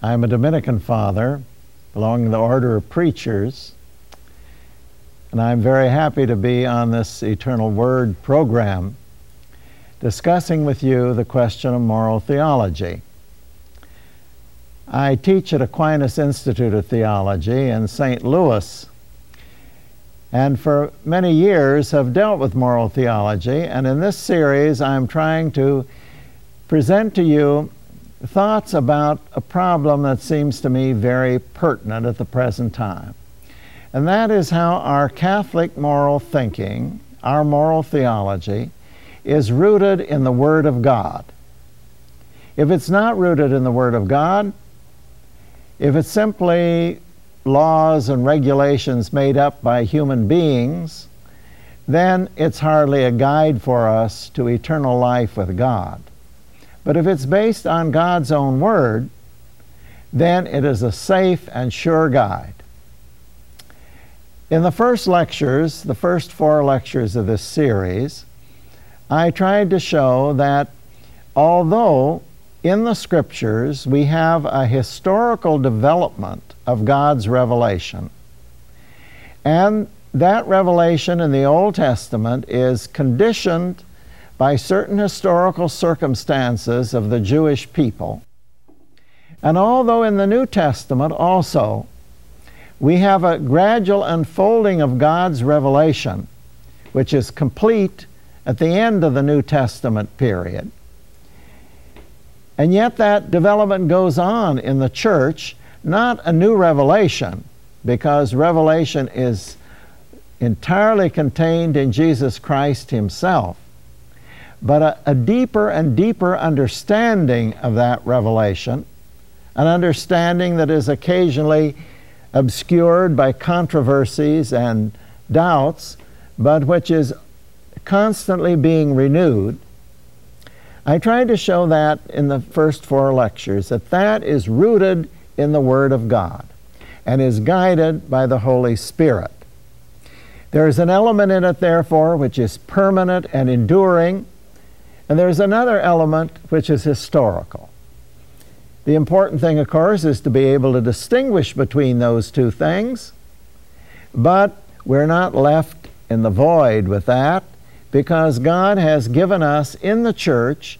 I'm a Dominican father belonging to the Order of Preachers, and I'm very happy to be on this Eternal Word program discussing with you the question of moral theology. I teach at Aquinas Institute of Theology in St. Louis, and for many years have dealt with moral theology, and in this series I'm trying to present to you thoughts about a problem that seems to me very pertinent at the present time. And that is how our Catholic moral thinking, our moral theology, is rooted in the Word of God. If it's not rooted in the Word of God, if it's simply laws and regulations made up by human beings, then it's hardly a guide for us to eternal life with God. But if it's based on God's own word, then it is a safe and sure guide. In the first lectures, the first four lectures of this series, I tried to show that although in the scriptures we have a historical development of God's revelation, and that revelation in the Old Testament is conditioned by certain historical circumstances of the Jewish people. And although in the New Testament also we have a gradual unfolding of God's revelation, which is complete at the end of the New Testament period, and yet that development goes on in the church, not a new revelation, because revelation is entirely contained in Jesus Christ Himself but a, a, deeper and deeper understanding of that revelation, an understanding that is occasionally obscured by controversies and doubts, but which is constantly being renewed. I tried to show that in the first four lectures, that that is rooted in the Word of God and is guided by the Holy Spirit. There is an element in it, therefore, which is permanent and enduring, and there's another element which is historical. The important thing, of course, is to be able to distinguish between those two things, but we're not left in the void with that because God has given us in the church,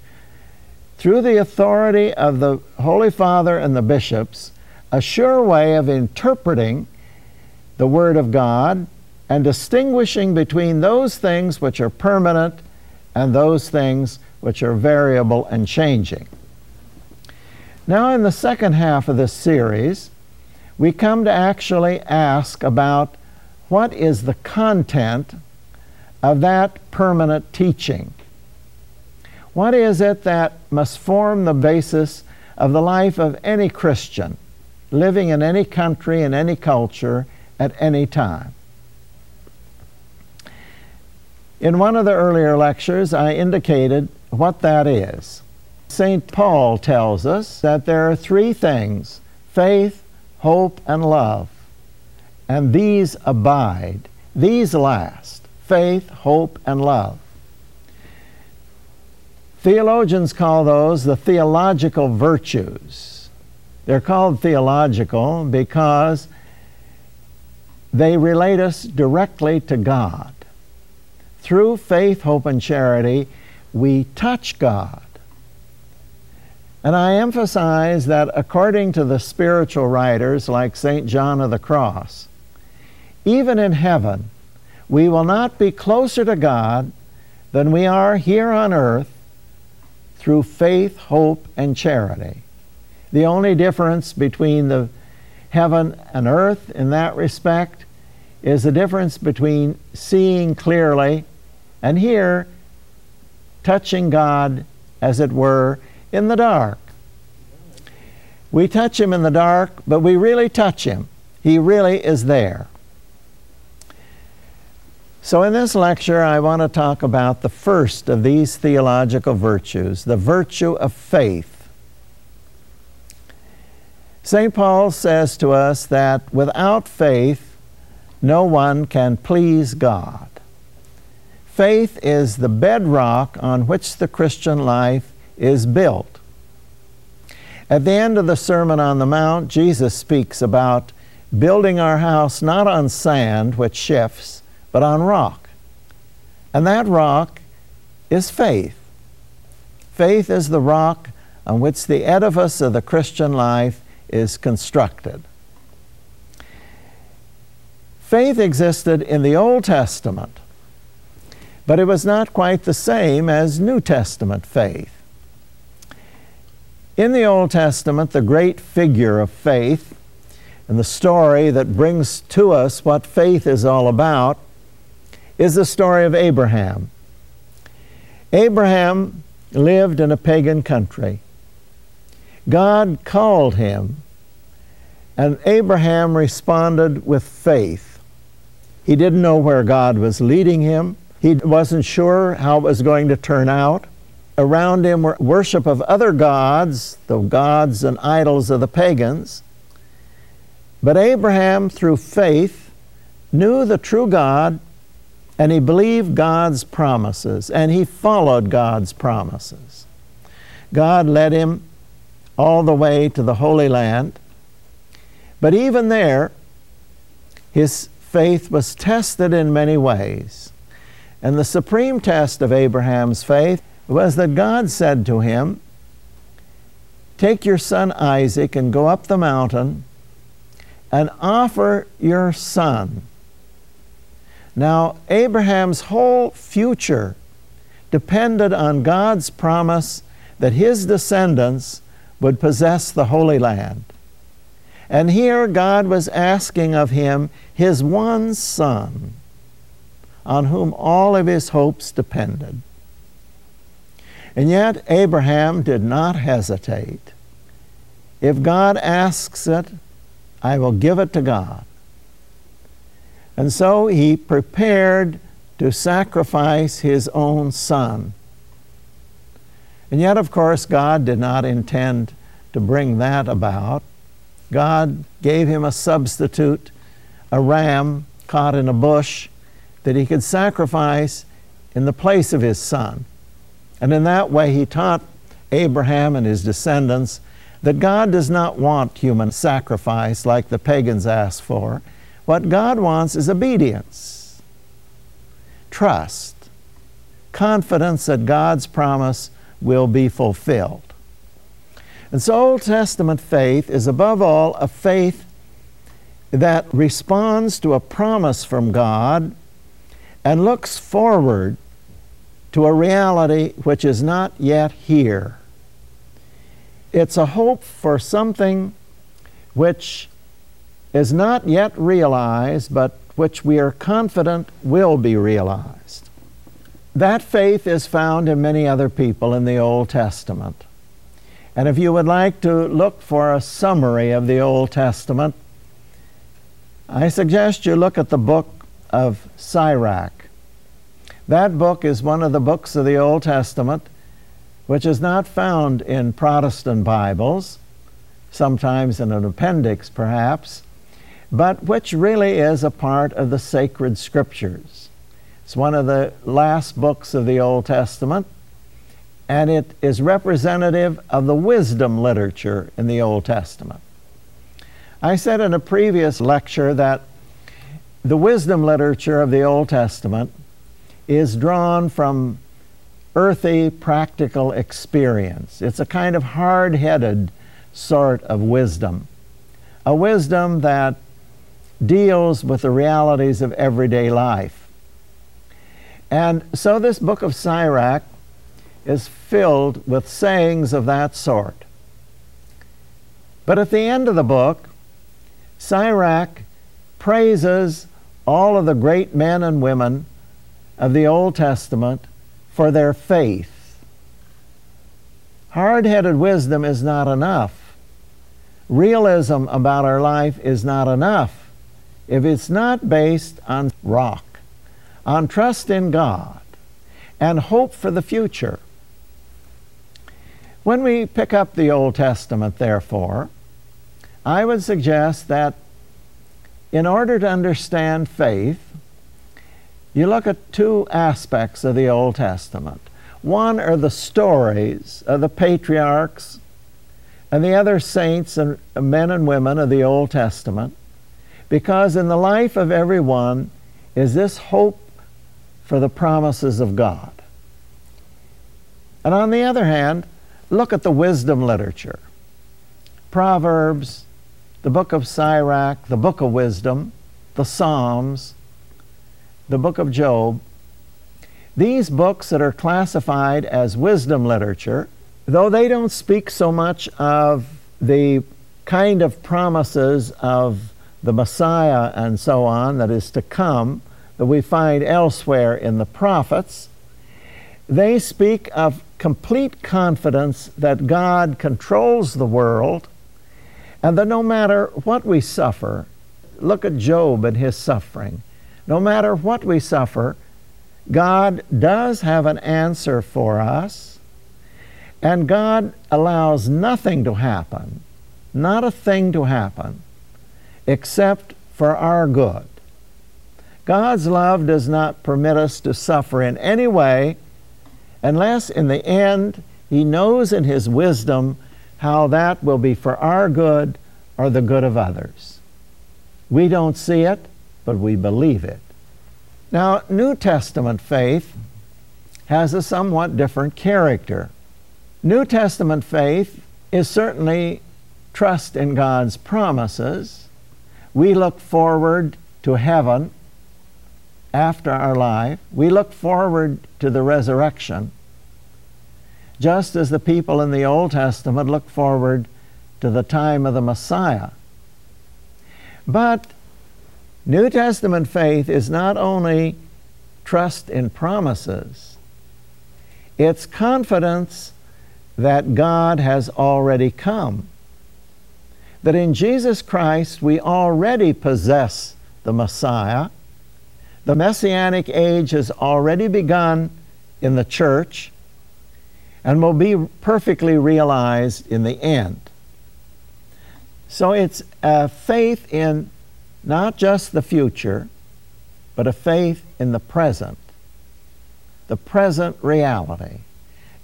through the authority of the Holy Father and the bishops, a sure way of interpreting the Word of God and distinguishing between those things which are permanent and those things which are variable and changing. Now, in the second half of this series, we come to actually ask about what is the content of that permanent teaching. What is it that must form the basis of the life of any Christian living in any country, in any culture, at any time? In one of the earlier lectures, I indicated what that is. St. Paul tells us that there are three things faith, hope, and love. And these abide, these last faith, hope, and love. Theologians call those the theological virtues. They're called theological because they relate us directly to God. Through faith, hope, and charity, we touch God. And I emphasize that according to the spiritual writers like St. John of the Cross, even in heaven, we will not be closer to God than we are here on earth through faith, hope, and charity. The only difference between the heaven and earth in that respect is the difference between seeing clearly and here, touching God, as it were, in the dark. We touch Him in the dark, but we really touch Him. He really is there. So, in this lecture, I want to talk about the first of these theological virtues, the virtue of faith. St. Paul says to us that without faith, no one can please God. Faith is the bedrock on which the Christian life is built. At the end of the Sermon on the Mount, Jesus speaks about building our house not on sand, which shifts, but on rock. And that rock is faith. Faith is the rock on which the edifice of the Christian life is constructed. Faith existed in the Old Testament, but it was not quite the same as New Testament faith. In the Old Testament, the great figure of faith and the story that brings to us what faith is all about is the story of Abraham. Abraham lived in a pagan country. God called him, and Abraham responded with faith. He didn't know where God was leading him. He wasn't sure how it was going to turn out. Around him were worship of other gods, the gods and idols of the pagans. But Abraham, through faith, knew the true God and he believed God's promises and he followed God's promises. God led him all the way to the Holy Land. But even there, his faith was tested in many ways. And the supreme test of Abraham's faith was that God said to him, Take your son Isaac and go up the mountain and offer your son now, Abraham's whole future depended on God's promise that his descendants would possess the Holy Land. And here God was asking of him his one son, on whom all of his hopes depended. And yet, Abraham did not hesitate. If God asks it, I will give it to God. And so he prepared to sacrifice his own son. And yet, of course, God did not intend to bring that about. God gave him a substitute, a ram caught in a bush, that he could sacrifice in the place of his son. And in that way, he taught Abraham and his descendants that God does not want human sacrifice like the pagans asked for. What God wants is obedience, trust, confidence that God's promise will be fulfilled. And so, Old Testament faith is above all a faith that responds to a promise from God and looks forward to a reality which is not yet here. It's a hope for something which is not yet realized, but which we are confident will be realized. That faith is found in many other people in the Old Testament. And if you would like to look for a summary of the Old Testament, I suggest you look at the book of Sirach. That book is one of the books of the Old Testament which is not found in Protestant Bibles, sometimes in an appendix perhaps, but which really is a part of the sacred scriptures. It's one of the last books of the Old Testament, and it is representative of the wisdom literature in the Old Testament. I said in a previous lecture that the wisdom literature of the Old Testament is drawn from earthy, practical experience. It's a kind of hard headed sort of wisdom, a wisdom that deals with the realities of everyday life. And so this book of Sirach is filled with sayings of that sort. But at the end of the book, Sirach praises all of the great men and women of the Old Testament for their faith. Hard headed wisdom is not enough. realism about our life is not enough if it's not based on rock, on trust in God, and hope for the future. When we pick up the Old Testament, therefore, I would suggest that in order to understand faith, you look at two aspects of the Old Testament. One are the stories of the patriarchs and the other saints and men and women of the Old Testament, because in the life of everyone is this hope for the promises of God. And on the other hand, look at the wisdom literature Proverbs, the book of Sirach, the book of wisdom, the Psalms, the book of Job. These books that are classified as wisdom literature, though they don't speak so much of the kind of promises of the Messiah and so on that is to come that we find elsewhere in the prophets, they speak of complete confidence that God controls the world and that no matter what we suffer, look at Job and his suffering. No matter what we suffer, God does have an answer for us, and God allows nothing to happen, not a thing to happen, except for our good. God's love does not permit us to suffer in any way unless in the end He knows in His wisdom how that will be for our good or the good of others. We don't see it, but we believe it. Now, New Testament faith has a somewhat different character. New Testament faith is certainly trust in God's promises. We look forward to heaven after our life. We look forward to the resurrection just as the people in the Old Testament look forward to the time of the Messiah. But New Testament faith is not only trust in promises, it's confidence that God has already come. That in Jesus Christ we already possess the Messiah. The Messianic age has already begun in the church and will be perfectly realized in the end. So it's a faith in not just the future, but a faith in the present, the present reality.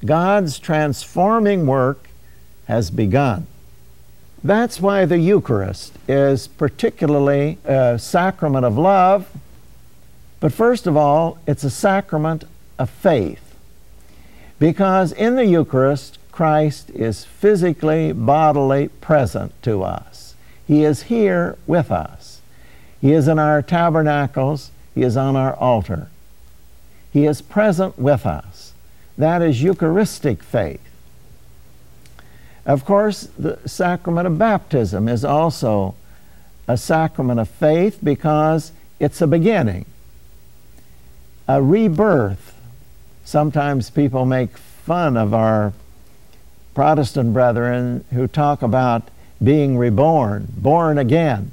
God's transforming work has begun. That's why the Eucharist is particularly a sacrament of love, but first of all, it's a sacrament of faith. Because in the Eucharist, Christ is physically, bodily present to us. He is here with us. He is in our tabernacles, He is on our altar. He is present with us. That is Eucharistic faith. Of course, the sacrament of baptism is also a sacrament of faith because it's a beginning, a rebirth sometimes people make fun of our Protestant brethren who talk about being reborn, born again.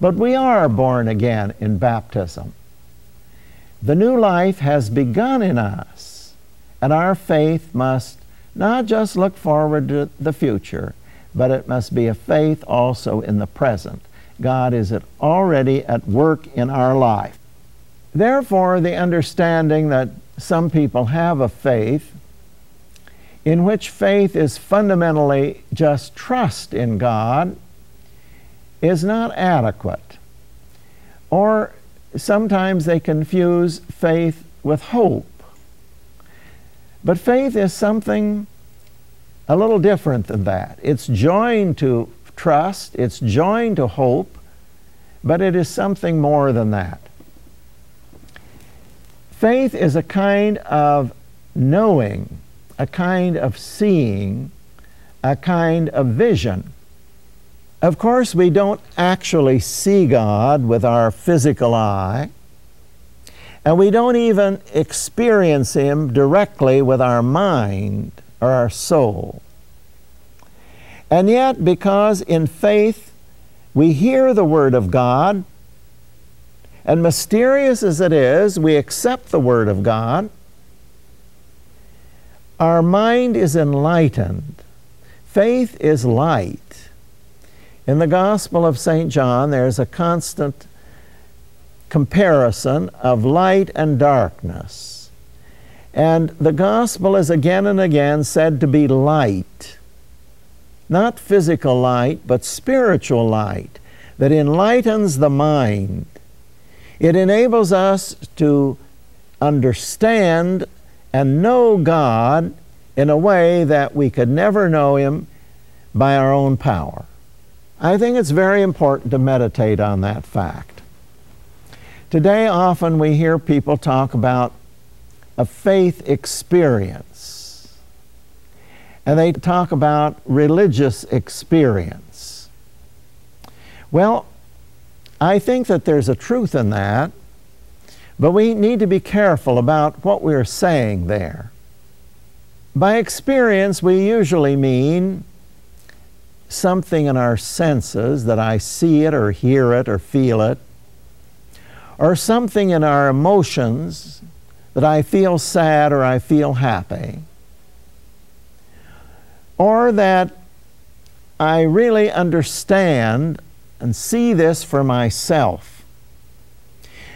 But we are born again in baptism. The new life has begun in us, and our faith must not just look forward to the future, but it must be a faith also in the present. God is already at work in our life. Therefore, the understanding that some people have a faith in which faith is fundamentally just trust in God is not adequate. Or sometimes they confuse faith with hope. But faith is something a little different than that. It's joined to trust, it's joined to hope, but it is something more than that. Faith is a kind of knowing, a kind of seeing, a kind of vision. Of course, we don't actually see God with our physical eye, and we don't even experience Him directly with our mind or our soul. And yet, because in faith we hear the Word of God, and mysterious as it is, we accept the Word of God, our mind is enlightened. Faith is light. In the Gospel of St. John, there's a constant comparison of light and darkness. And the Gospel is again and again said to be light. Not physical light, but spiritual light that enlightens the mind. It enables us to understand and know God in a way that we could never know Him by our own power. I think it's very important to meditate on that fact. Today, often we hear people talk about a faith experience, and they talk about religious experience. Well, I think that there's a truth in that, but we need to be careful about what we're saying there. By experience, we usually mean something in our senses that I see it or hear it or feel it, or something in our emotions that I feel sad or I feel happy, or that I really understand and see this for myself.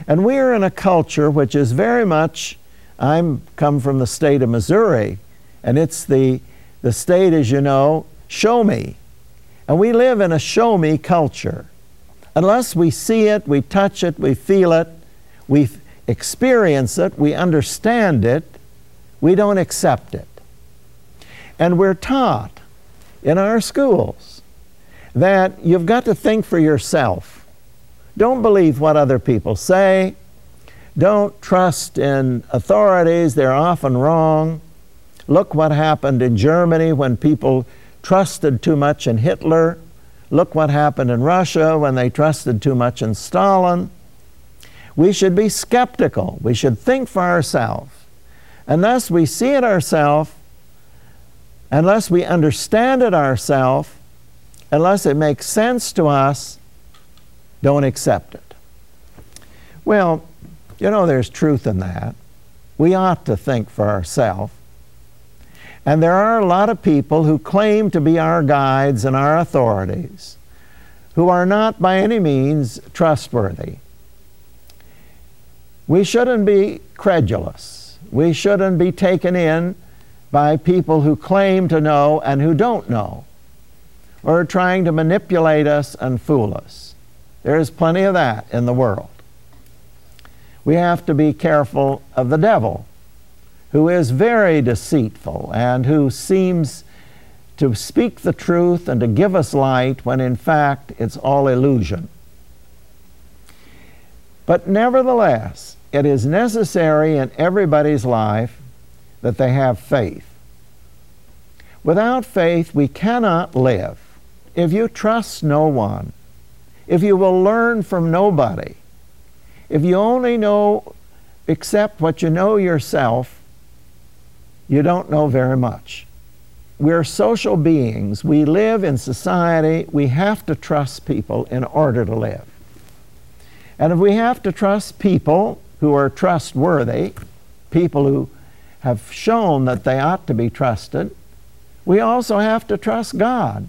And we're in a culture which is very much, I'm come from the state of Missouri, and it's the, the state, as you know, show me. And we live in a show me culture. Unless we see it, we touch it, we feel it, we experience it, we understand it, we don't accept it. And we're taught in our schools that you've got to think for yourself. Don't believe what other people say. Don't trust in authorities, they're often wrong. Look what happened in Germany when people trusted too much in Hitler. Look what happened in Russia when they trusted too much in Stalin. We should be skeptical. We should think for ourselves. Unless we see it ourselves, unless we understand it ourselves, unless it makes sense to us, don't accept it. Well, you know, there's truth in that. We ought to think for ourselves. And there are a lot of people who claim to be our guides and our authorities who are not by any means trustworthy. We shouldn't be credulous. We shouldn't be taken in by people who claim to know and who don't know, or trying to manipulate us and fool us. There is plenty of that in the world. We have to be careful of the devil who is very deceitful and who seems to speak the truth and to give us light when in fact it's all illusion. But nevertheless, it is necessary in everybody's life that they have faith. Without faith, we cannot live. If you trust no one, if you will learn from nobody, if you only know, accept what you know yourself, you don't know very much. We're social beings. We live in society. We have to trust people in order to live. And if we have to trust people who are trustworthy, people who have shown that they ought to be trusted, we also have to trust God.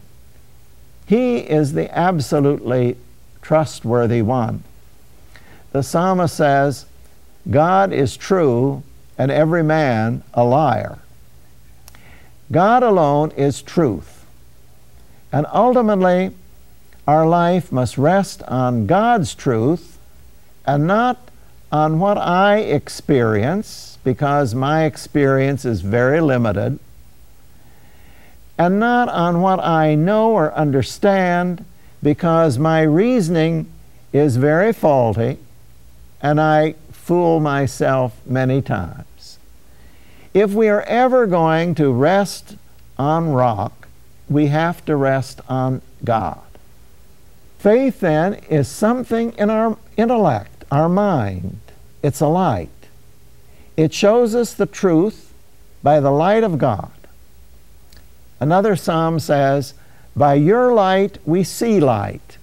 He is the absolutely trustworthy one. The psalmist says, God is true and every man a liar. God alone is truth. And ultimately, our life must rest on God's truth and not on what I experience, because my experience is very limited, and not on what I know or understand, because my reasoning is very faulty, and I fool myself many times. If we are ever going to rest on rock, we have to rest on God. Faith, then, is something in our intellect, our mind. It's a light. It shows us the truth by the light of God. Another psalm says, By your light we see light.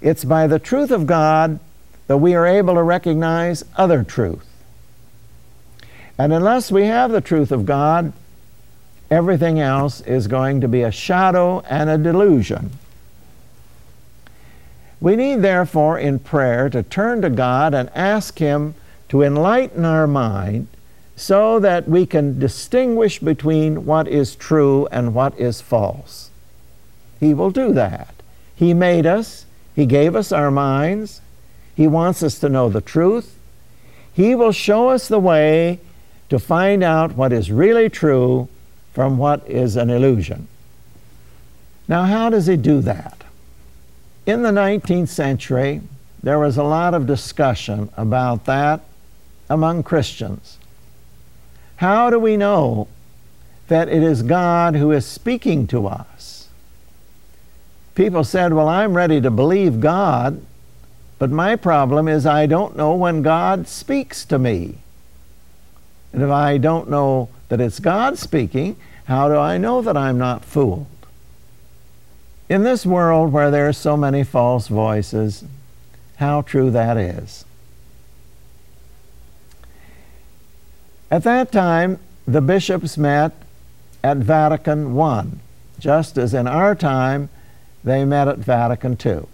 It's by the truth of God that we are able to recognize other truth. And unless we have the truth of God, everything else is going to be a shadow and a delusion. We need, therefore, in prayer to turn to God and ask Him to enlighten our mind so that we can distinguish between what is true and what is false. He will do that. He made us, He gave us our minds, He wants us to know the truth. He will show us the way to find out what is really true from what is an illusion. Now, how does He do that? In the 19th century, there was a lot of discussion about that among Christians. How do we know that it is God who is speaking to us? People said, Well, I'm ready to believe God, but my problem is I don't know when God speaks to me. And if I don't know that it's God speaking, how do I know that I'm not fooled? In this world where there are so many false voices, how true that is. At that time, the bishops met at Vatican I, just as in our time they met at Vatican II.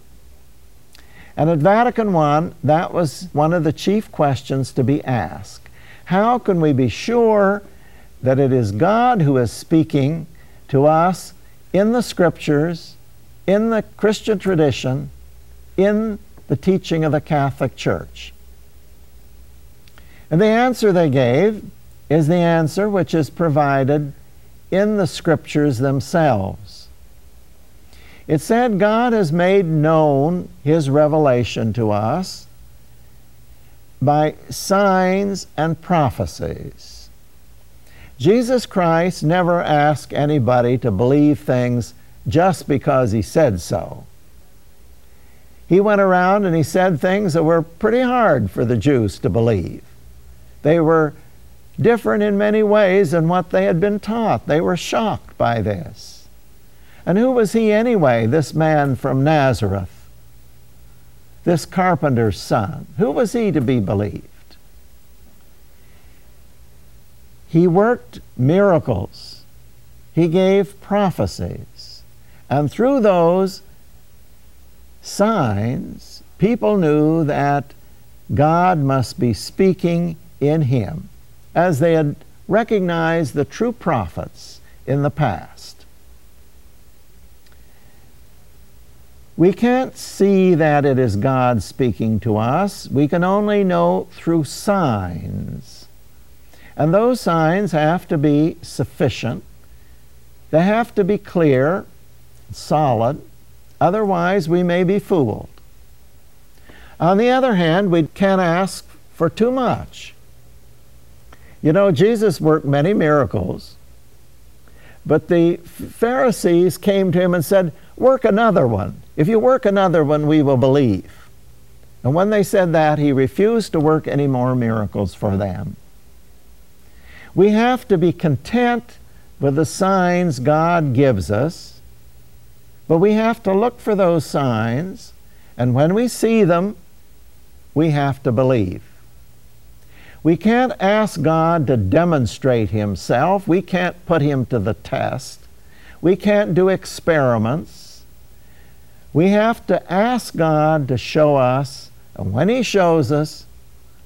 And at Vatican I, that was one of the chief questions to be asked. How can we be sure that it is God who is speaking to us in the Scriptures in the Christian tradition, in the teaching of the Catholic Church? And the answer they gave is the answer which is provided in the Scriptures themselves. It said God has made known His revelation to us by signs and prophecies. Jesus Christ never asked anybody to believe things just because he said so. He went around and he said things that were pretty hard for the Jews to believe. They were different in many ways than what they had been taught. They were shocked by this. And who was he anyway, this man from Nazareth? This carpenter's son? Who was he to be believed? He worked miracles. He gave prophecies. And through those signs, people knew that God must be speaking in him, as they had recognized the true prophets in the past. We can't see that it is God speaking to us. We can only know through signs. And those signs have to be sufficient. They have to be clear solid. Otherwise, we may be fooled. On the other hand, we can't ask for too much. You know, Jesus worked many miracles, but the Pharisees came to him and said, Work another one. If you work another one, we will believe. And when they said that, he refused to work any more miracles for them. We have to be content with the signs God gives us but we have to look for those signs, and when we see them, we have to believe. We can't ask God to demonstrate Himself. We can't put Him to the test. We can't do experiments. We have to ask God to show us, and when He shows us,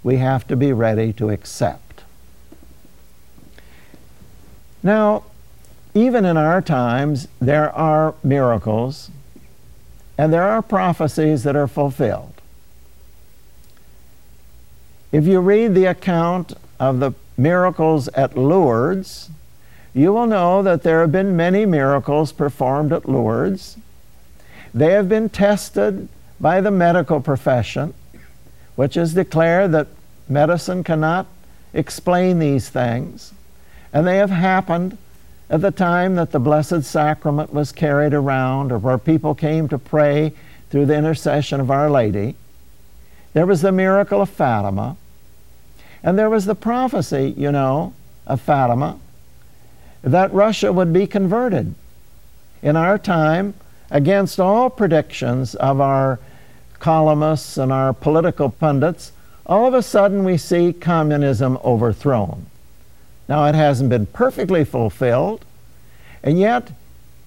we have to be ready to accept. Now, even in our times, there are miracles and there are prophecies that are fulfilled. If you read the account of the miracles at Lourdes, you will know that there have been many miracles performed at Lourdes. They have been tested by the medical profession, which has declared that medicine cannot explain these things, and they have happened at the time that the Blessed Sacrament was carried around or where people came to pray through the intercession of Our Lady, there was the miracle of Fatima, and there was the prophecy, you know, of Fatima that Russia would be converted. in our time, against all predictions of our columnists and our political pundits, all of a sudden we see communism overthrown. Now, it hasn't been perfectly fulfilled, and yet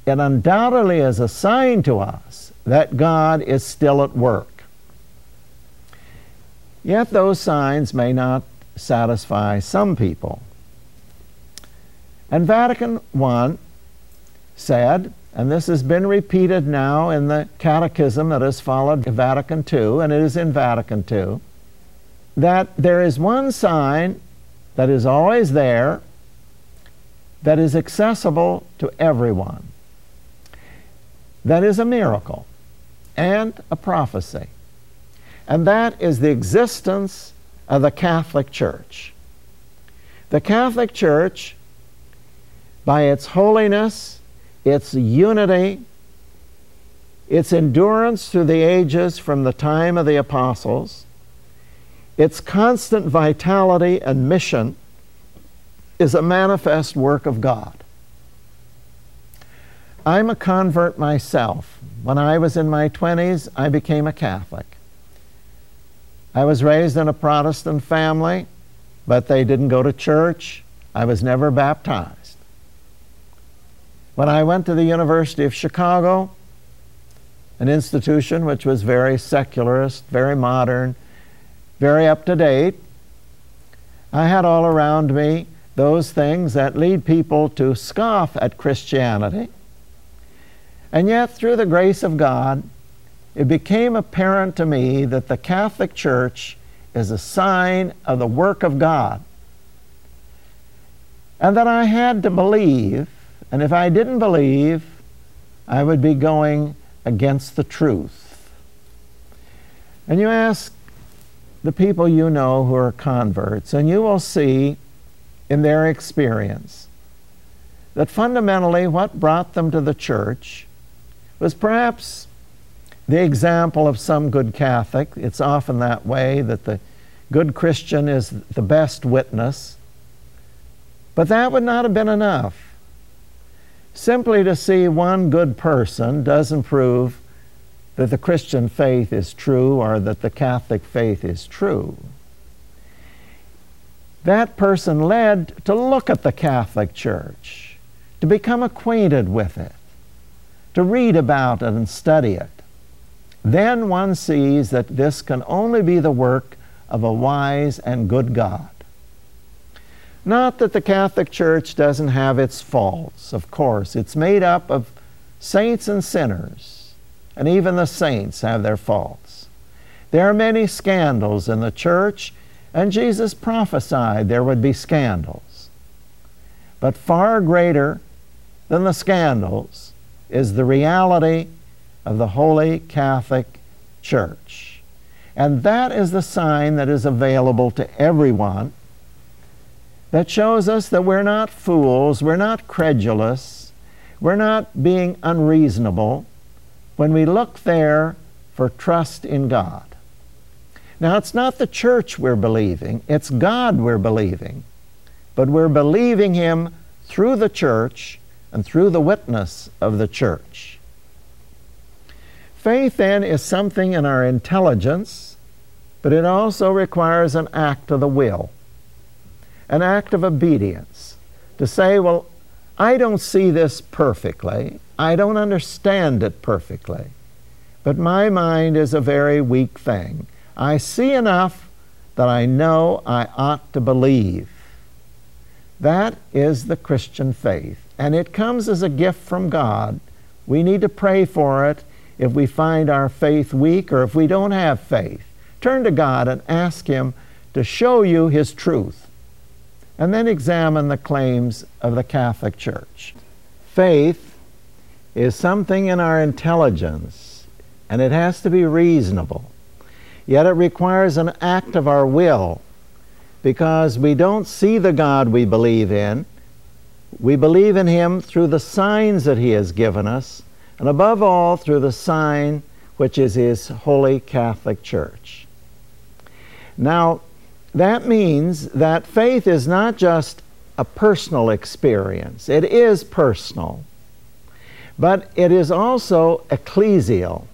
it undoubtedly is a sign to us that God is still at work. Yet those signs may not satisfy some people. And Vatican I said, and this has been repeated now in the catechism that has followed Vatican II, and it is in Vatican II, that there is one sign that is always there that is accessible to everyone. That is a miracle and a prophecy. And that is the existence of the Catholic Church. The Catholic Church, by its holiness, its unity, its endurance through the ages from the time of the apostles, its constant vitality and mission is a manifest work of God. I'm a convert myself. When I was in my 20s, I became a Catholic. I was raised in a Protestant family, but they didn't go to church. I was never baptized. When I went to the University of Chicago, an institution which was very secularist, very modern, very up to date. I had all around me those things that lead people to scoff at Christianity. And yet, through the grace of God, it became apparent to me that the Catholic Church is a sign of the work of God. And that I had to believe, and if I didn't believe, I would be going against the truth. And you ask, the people you know who are converts, and you will see in their experience that fundamentally what brought them to the church was perhaps the example of some good Catholic. It's often that way that the good Christian is the best witness. But that would not have been enough. Simply to see one good person doesn't prove that the Christian faith is true or that the Catholic faith is true. That person led to look at the Catholic Church, to become acquainted with it, to read about it and study it. Then one sees that this can only be the work of a wise and good God. Not that the Catholic Church doesn't have its faults, of course. It's made up of saints and sinners and even the saints have their faults. There are many scandals in the church, and Jesus prophesied there would be scandals. But far greater than the scandals is the reality of the Holy Catholic Church. And that is the sign that is available to everyone that shows us that we're not fools, we're not credulous, we're not being unreasonable, when we look there for trust in God. Now, it's not the church we're believing, it's God we're believing. But we're believing Him through the church and through the witness of the church. Faith, then, is something in our intelligence, but it also requires an act of the will, an act of obedience. To say, well, I don't see this perfectly. I don't understand it perfectly. But my mind is a very weak thing. I see enough that I know I ought to believe. That is the Christian faith. And it comes as a gift from God. We need to pray for it if we find our faith weak or if we don't have faith. Turn to God and ask Him to show you His truth and then examine the claims of the Catholic Church. Faith is something in our intelligence, and it has to be reasonable. Yet it requires an act of our will because we don't see the God we believe in. We believe in Him through the signs that He has given us, and above all, through the sign which is His Holy Catholic Church. Now, that means that faith is not just a personal experience, it is personal. but it is also ecclesial.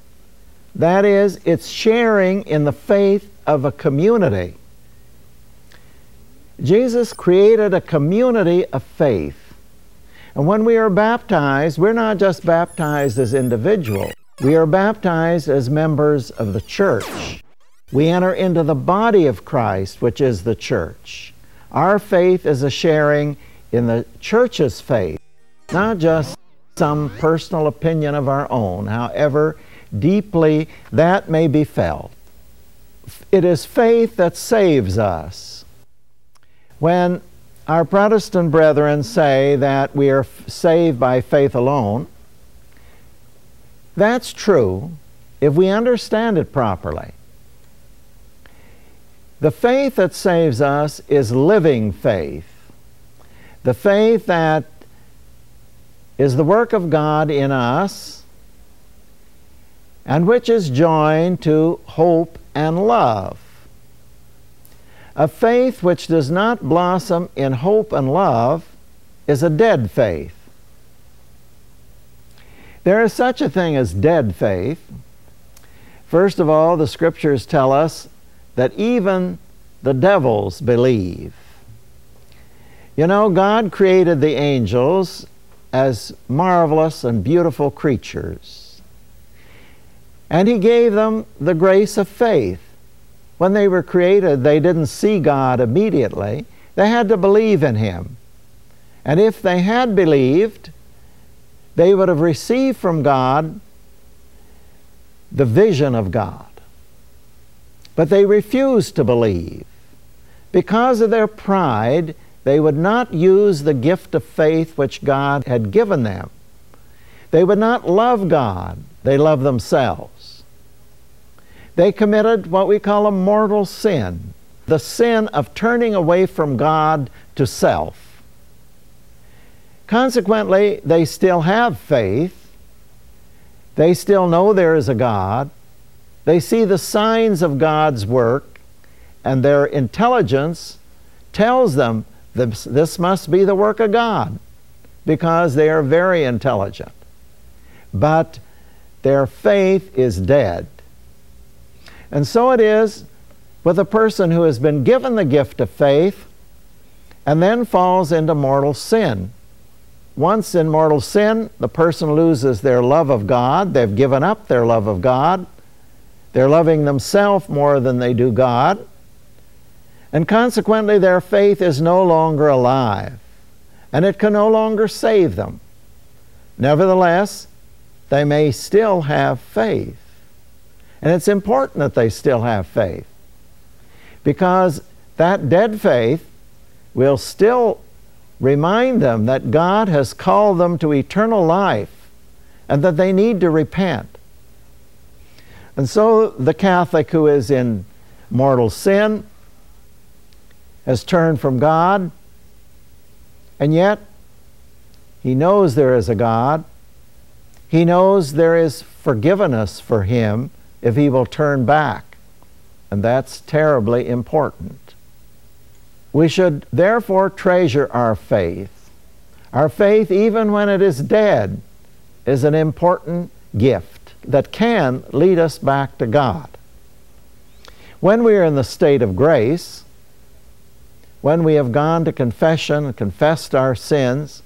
That is, it's sharing in the faith of a community. Jesus created a community of faith. And when we are baptized, we're not just baptized as individuals, we are baptized as members of the church. We enter into the body of Christ, which is the church. Our faith is a sharing in the church's faith, not just some personal opinion of our own, however deeply that may be felt. It is faith that saves us. When our Protestant brethren say that we are saved by faith alone, that's true if we understand it properly. The faith that saves us is living faith. The faith that is the work of God in us and which is joined to hope and love. A faith which does not blossom in hope and love is a dead faith. There is such a thing as dead faith. First of all, the scriptures tell us that even the devils believe. You know, God created the angels as marvelous and beautiful creatures. And He gave them the grace of faith. When they were created, they didn't see God immediately. They had to believe in Him. And if they had believed, they would have received from God the vision of God. But they refused to believe. Because of their pride, they would not use the gift of faith which God had given them. They would not love God, they loved themselves. They committed what we call a mortal sin, the sin of turning away from God to self. Consequently, they still have faith. They still know there is a God. They see the signs of God's work and their intelligence tells them this, this must be the work of God because they are very intelligent. But their faith is dead. And so it is with a person who has been given the gift of faith and then falls into mortal sin. Once in mortal sin, the person loses their love of God. They've given up their love of God. They're loving themselves more than they do God and consequently their faith is no longer alive, and it can no longer save them. Nevertheless, they may still have faith. And it's important that they still have faith because that dead faith will still remind them that God has called them to eternal life and that they need to repent. And so the Catholic who is in mortal sin has turned from God, and yet he knows there is a God. He knows there is forgiveness for him if he will turn back, and that's terribly important. We should therefore treasure our faith. Our faith, even when it is dead, is an important gift that can lead us back to God. When we are in the state of grace, when we have gone to confession and confessed our sins,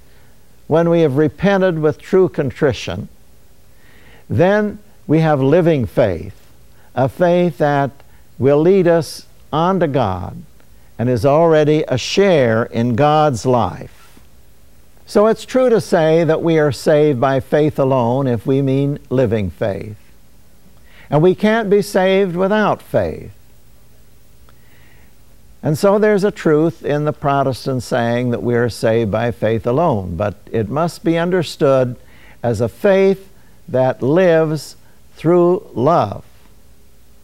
when we have repented with true contrition, then we have living faith, a faith that will lead us on to God and is already a share in God's life. So it's true to say that we are saved by faith alone if we mean living faith. And we can't be saved without faith. And so there's a truth in the Protestant saying that we are saved by faith alone, but it must be understood as a faith that lives through love,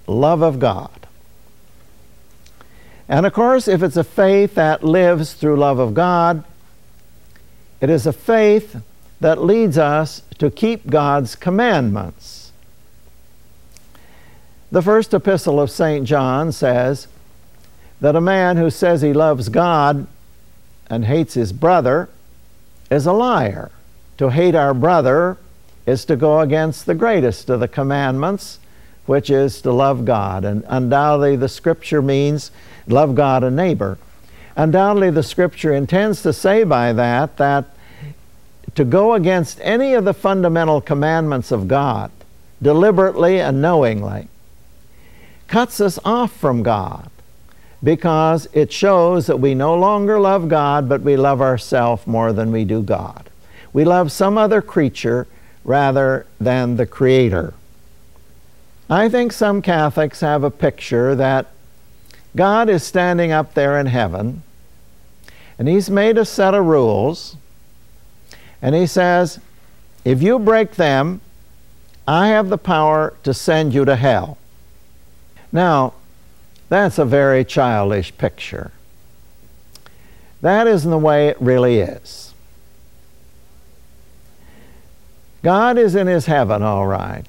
love of God. And of course, if it's a faith that lives through love of God, it is a faith that leads us to keep God's commandments. The first epistle of St. John says, that a man who says he loves God and hates his brother is a liar. To hate our brother is to go against the greatest of the commandments, which is to love God. And undoubtedly, the scripture means love God and neighbor. Undoubtedly, the scripture intends to say by that that to go against any of the fundamental commandments of God, deliberately and knowingly, cuts us off from God because it shows that we no longer love God, but we love ourselves more than we do God. We love some other creature rather than the Creator. I think some Catholics have a picture that God is standing up there in heaven and He's made a set of rules and He says, if you break them, I have the power to send you to hell. Now, that's a very childish picture. That isn't the way it really is. God is in his heaven, all right.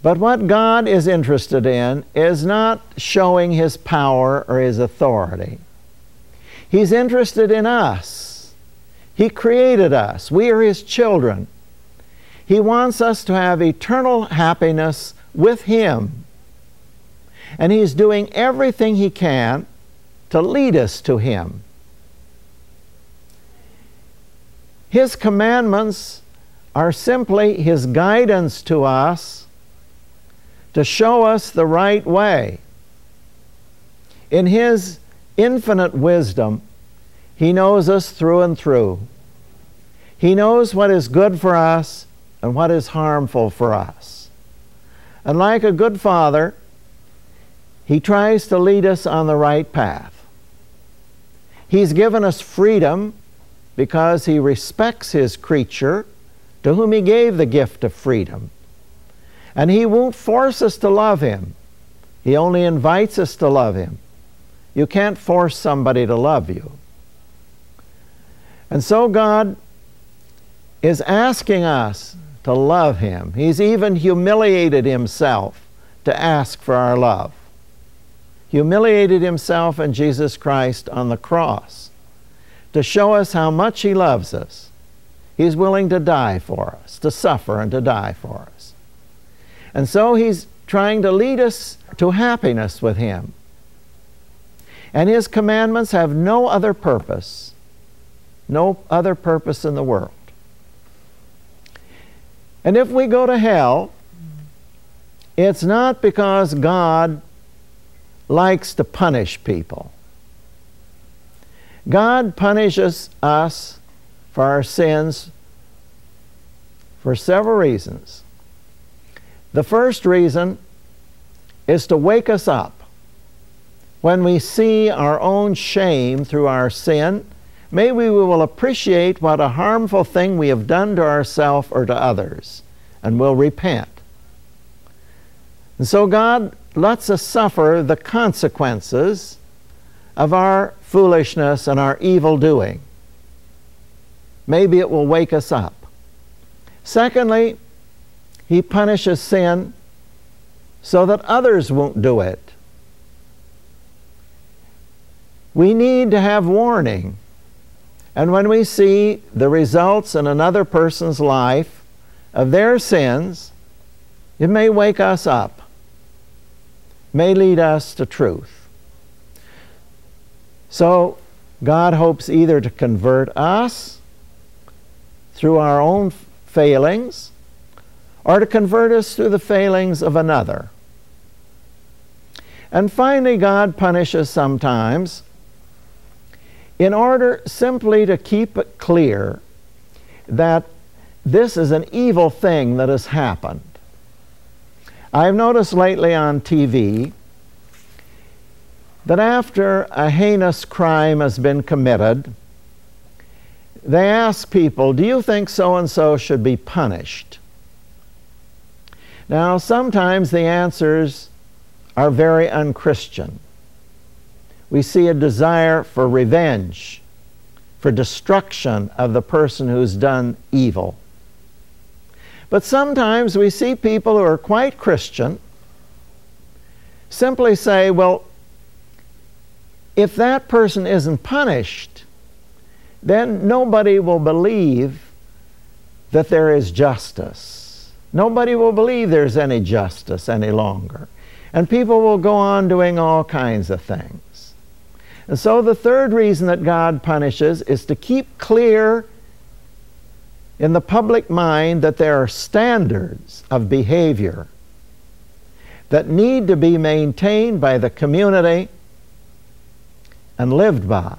But what God is interested in is not showing his power or his authority. He's interested in us. He created us. We are his children. He wants us to have eternal happiness with him. And he's doing everything he can to lead us to him. His commandments are simply His guidance to us to show us the right way. In His infinite wisdom, He knows us through and through. He knows what is good for us and what is harmful for us. And like a good father, He tries to lead us on the right path. He's given us freedom because he respects his creature to whom he gave the gift of freedom. And he won't force us to love him. He only invites us to love him. You can't force somebody to love you. And so God is asking us to love him. He's even humiliated himself to ask for our love. Humiliated himself in Jesus Christ on the cross to show us how much He loves us. He's willing to die for us, to suffer and to die for us. And so He's trying to lead us to happiness with Him. And His commandments have no other purpose, no other purpose in the world. And if we go to hell, it's not because God likes to punish people. God punishes us for our sins for several reasons. The first reason is to wake us up. When we see our own shame through our sin, maybe we will appreciate what a harmful thing we have done to ourselves or to others and will repent. And so God lets us suffer the consequences of our foolishness and our evil doing. Maybe it will wake us up. Secondly, he punishes sin so that others won't do it. We need to have warning. And when we see the results in another person's life of their sins, it may wake us up, may lead us to truth. So God hopes either to convert us through our own failings or to convert us through the failings of another. And finally, God punishes sometimes in order simply to keep it clear that this is an evil thing that has happened. I've noticed lately on TV that after a heinous crime has been committed, they ask people, Do you think so and so should be punished? Now, sometimes the answers are very unchristian. We see a desire for revenge, for destruction of the person who's done evil. But sometimes we see people who are quite Christian simply say, Well, if that person isn't punished, then nobody will believe that there is justice. Nobody will believe there's any justice any longer. And people will go on doing all kinds of things. And so the third reason that God punishes is to keep clear in the public mind that there are standards of behavior that need to be maintained by the community and lived by,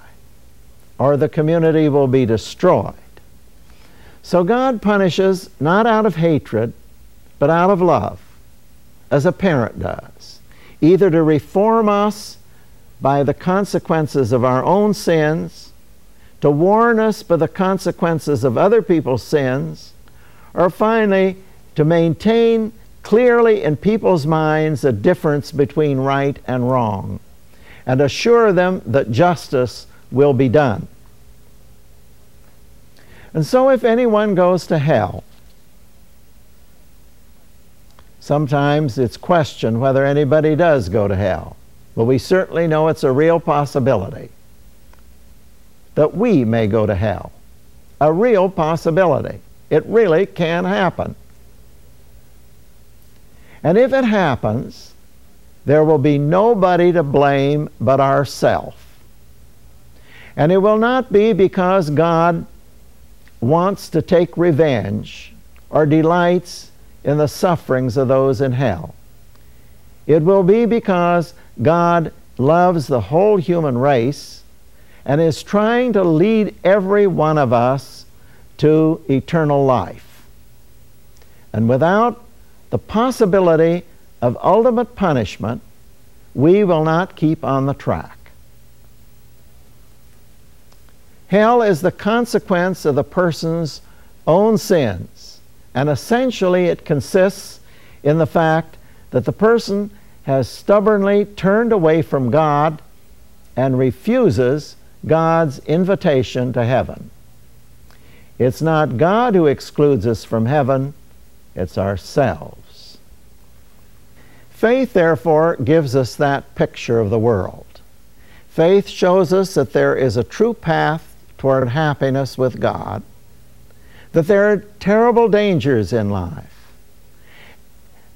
or the community will be destroyed. So God punishes not out of hatred, but out of love, as a parent does, either to reform us by the consequences of our own sins, to warn us by the consequences of other people's sins, or finally to maintain clearly in people's minds a difference between right and wrong and assure them that justice will be done. And so, if anyone goes to hell, sometimes it's questioned whether anybody does go to hell. But we certainly know it's a real possibility that we may go to hell. A real possibility. It really can happen. And if it happens, there will be nobody to blame but ourself. And it will not be because God wants to take revenge or delights in the sufferings of those in hell. It will be because God loves the whole human race and is trying to lead every one of us to eternal life. And without the possibility of ultimate punishment, we will not keep on the track. Hell is the consequence of the person's own sins, and essentially it consists in the fact that the person has stubbornly turned away from God and refuses God's invitation to heaven. It's not God who excludes us from heaven, it's ourselves. Faith, therefore, gives us that picture of the world. Faith shows us that there is a true path toward happiness with God, that there are terrible dangers in life.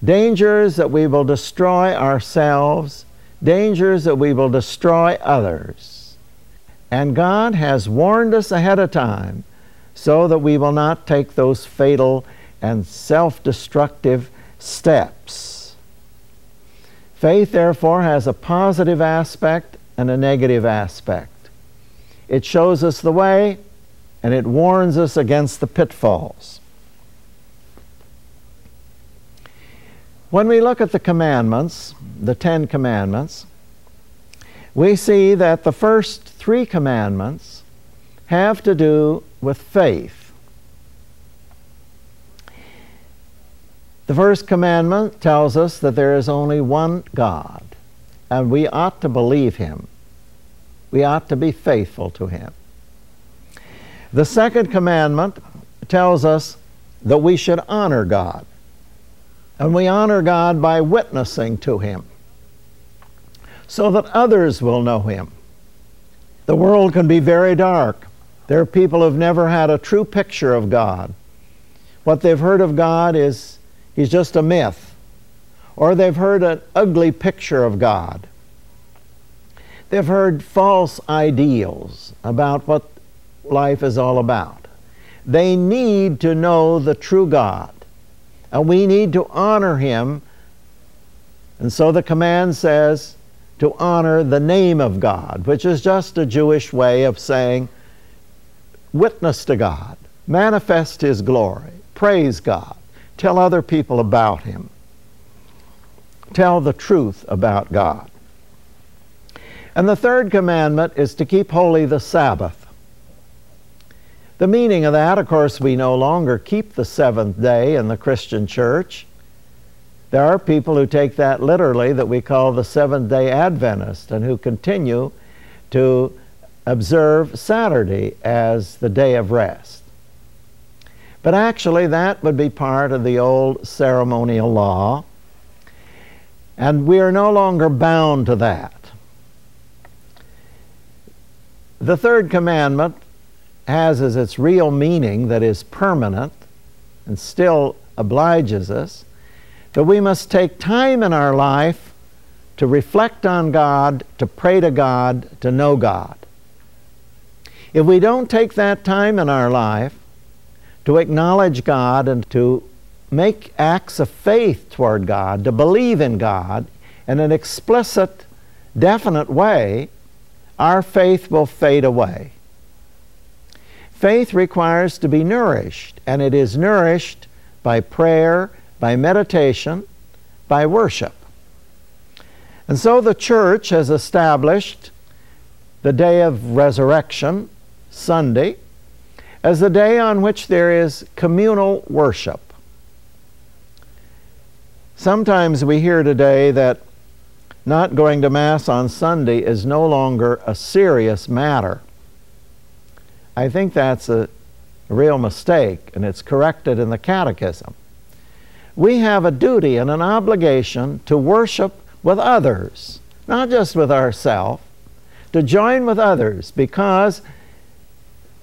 Dangers that we will destroy ourselves, dangers that we will destroy others. And God has warned us ahead of time so that we will not take those fatal and self destructive steps. Faith, therefore, has a positive aspect and a negative aspect. It shows us the way and it warns us against the pitfalls. When we look at the commandments, the Ten Commandments, we see that the first three commandments have to do with faith. The first commandment tells us that there is only one God, and we ought to believe Him. We ought to be faithful to Him. The second commandment tells us that we should honor God, and we honor God by witnessing to Him so that others will know Him. The world can be very dark. There are people who've never had a true picture of God. What they've heard of God is He's just a myth. Or they've heard an ugly picture of God. They've heard false ideals about what life is all about. They need to know the true God. And we need to honor Him. And so the command says to honor the name of God, which is just a Jewish way of saying, witness to God, manifest His glory, praise God. Tell other people about Him. Tell the truth about God. And the third commandment is to keep holy the Sabbath. The meaning of that, of course, we no longer keep the seventh day in the Christian church. There are people who take that literally that we call the Seventh day Adventist and who continue to observe Saturday as the day of rest. But actually, that would be part of the old ceremonial law, and we are no longer bound to that. The third commandment has as its real meaning that is permanent and still obliges us, that we must take time in our life to reflect on God, to pray to God, to know God. If we don't take that time in our life to acknowledge God and to make acts of faith toward God, to believe in God in an explicit, definite way, our faith will fade away. Faith requires to be nourished, and it is nourished by prayer, by meditation, by worship. And so the church has established the day of resurrection, Sunday, as the day on which there is communal worship. Sometimes we hear today that not going to Mass on Sunday is no longer a serious matter. I think that's a real mistake, and it's corrected in the Catechism. We have a duty and an obligation to worship with others, not just with ourselves, to join with others because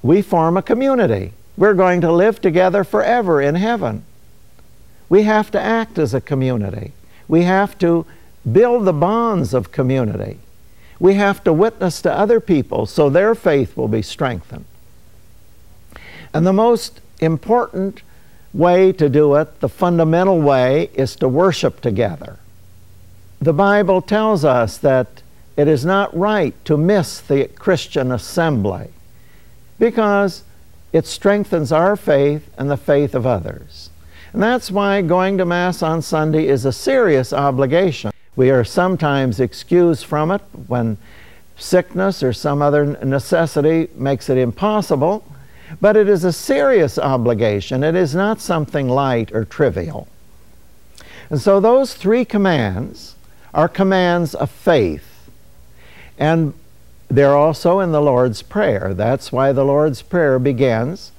we form a community. We're going to live together forever in heaven. We have to act as a community. We have to build the bonds of community. We have to witness to other people so their faith will be strengthened. And the most important way to do it, the fundamental way, is to worship together. The Bible tells us that it is not right to miss the Christian assembly because it strengthens our faith and the faith of others. And that's why going to Mass on Sunday is a serious obligation. We are sometimes excused from it when sickness or some other necessity makes it impossible, but it is a serious obligation. It is not something light or trivial. And so those three commands are commands of faith. And they're also in the Lord's Prayer. That's why the Lord's Prayer begins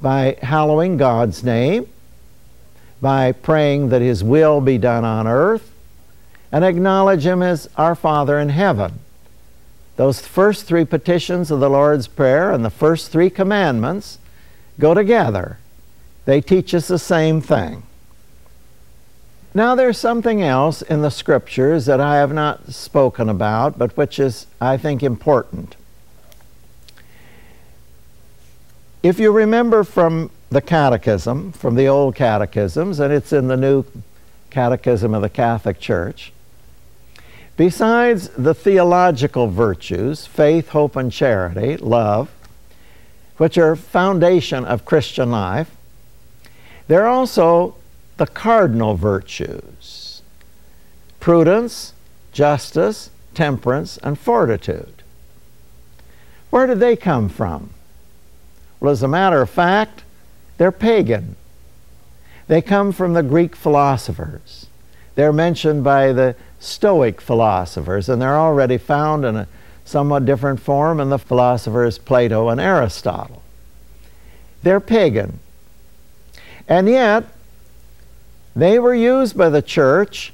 by hallowing God's name, by praying that His will be done on earth, and acknowledge Him as our Father in heaven. Those first three petitions of the Lord's Prayer and the first three commandments go together. They teach us the same thing. Now, there's something else in the scriptures that I have not spoken about, but which is, I think, important. If you remember from the Catechism, from the old catechisms, and it's in the new Catechism of the Catholic Church, besides the theological virtues, faith, hope, and charity, love, which are foundation of Christian life, there are also the cardinal virtues prudence, justice, temperance, and fortitude. Where did they come from? Well, as a matter of fact, they're pagan. They come from the Greek philosophers. They're mentioned by the Stoic philosophers, and they're already found in a somewhat different form in the philosophers Plato and Aristotle. They're pagan. And yet, they were used by the church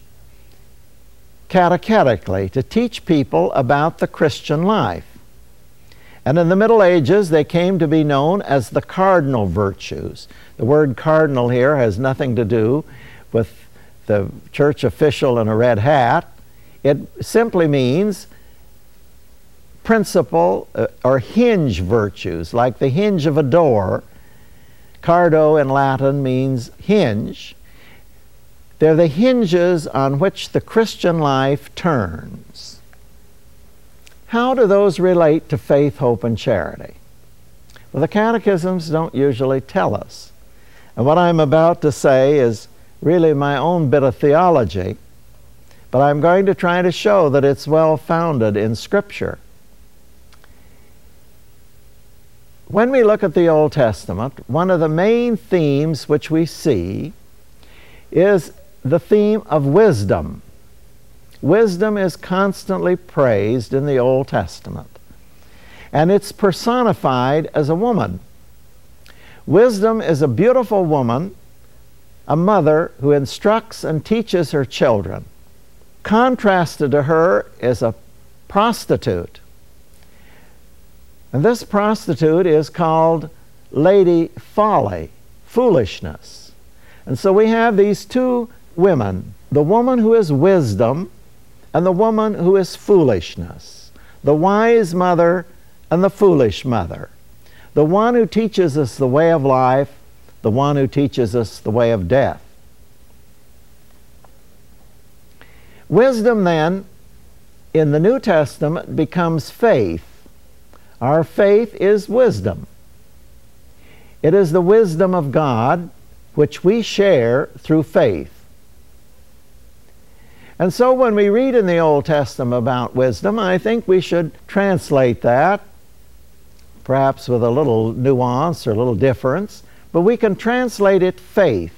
catechetically to teach people about the Christian life. And in the Middle Ages, they came to be known as the cardinal virtues. The word cardinal here has nothing to do with the church official in a red hat. It simply means principal uh, or hinge virtues, like the hinge of a door. Cardo in Latin means hinge. They're the hinges on which the Christian life turns. How do those relate to faith, hope, and charity? Well, the catechisms don't usually tell us. And what I'm about to say is really my own bit of theology, but I'm going to try to show that it's well founded in Scripture. When we look at the Old Testament, one of the main themes which we see is the theme of wisdom. Wisdom is constantly praised in the Old Testament, and it's personified as a woman. Wisdom is a beautiful woman, a mother who instructs and teaches her children. Contrasted to her is a prostitute. And this prostitute is called Lady Folly foolishness. And so we have these two women the woman who is wisdom and the woman who is foolishness, the wise mother and the foolish mother, the one who teaches us the way of life, the one who teaches us the way of death. Wisdom, then, in the New Testament becomes faith. Our faith is wisdom. It is the wisdom of God which we share through faith. And so when we read in the Old Testament about wisdom, I think we should translate that, perhaps with a little nuance or a little difference, but we can translate it faith.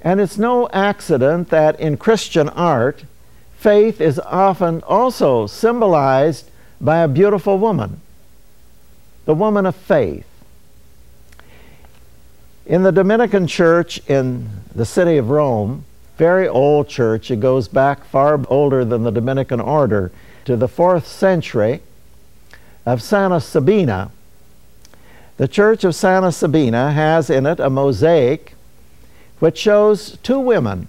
And it's no accident that in Christian art, faith is often also symbolized by a beautiful woman, the woman of faith. In the Dominican church in the city of Rome, very old church, it goes back far older than the Dominican order to the fourth century of Santa Sabina. The church of Santa Sabina has in it a mosaic which shows two women.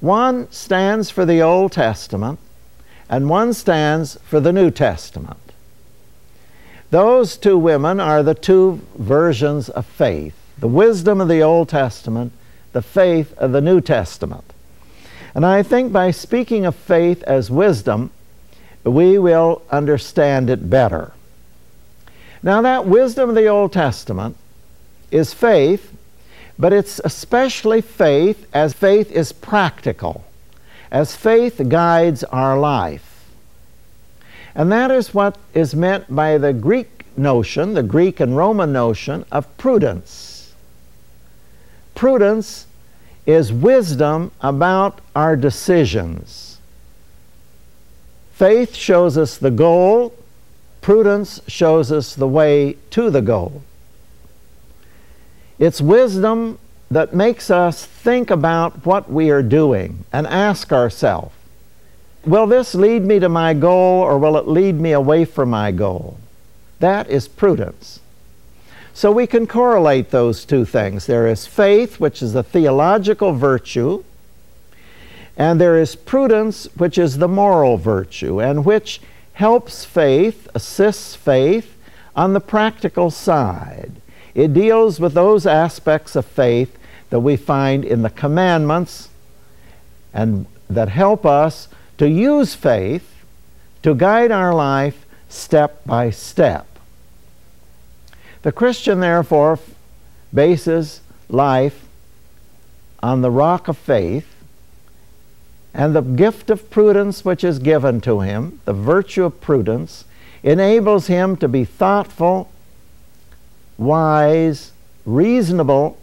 One stands for the Old Testament, and one stands for the New Testament. Those two women are the two versions of faith the wisdom of the Old Testament, the faith of the New Testament. And I think by speaking of faith as wisdom, we will understand it better. Now, that wisdom of the Old Testament is faith, but it's especially faith as faith is practical, as faith guides our life. And that is what is meant by the Greek notion, the Greek and Roman notion of prudence. Prudence is wisdom about our decisions. Faith shows us the goal, prudence shows us the way to the goal. It's wisdom that makes us think about what we are doing and ask ourselves Will this lead me to my goal or will it lead me away from my goal? That is prudence. So we can correlate those two things. There is faith, which is a theological virtue, and there is prudence, which is the moral virtue, and which helps faith, assists faith on the practical side. It deals with those aspects of faith that we find in the commandments and that help us to use faith to guide our life step by step. The Christian, therefore, bases life on the rock of faith and the gift of prudence which is given to him, the virtue of prudence, enables him to be thoughtful, wise, reasonable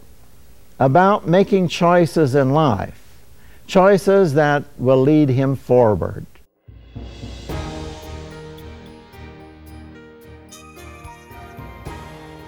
about making choices in life, choices that will lead him forward.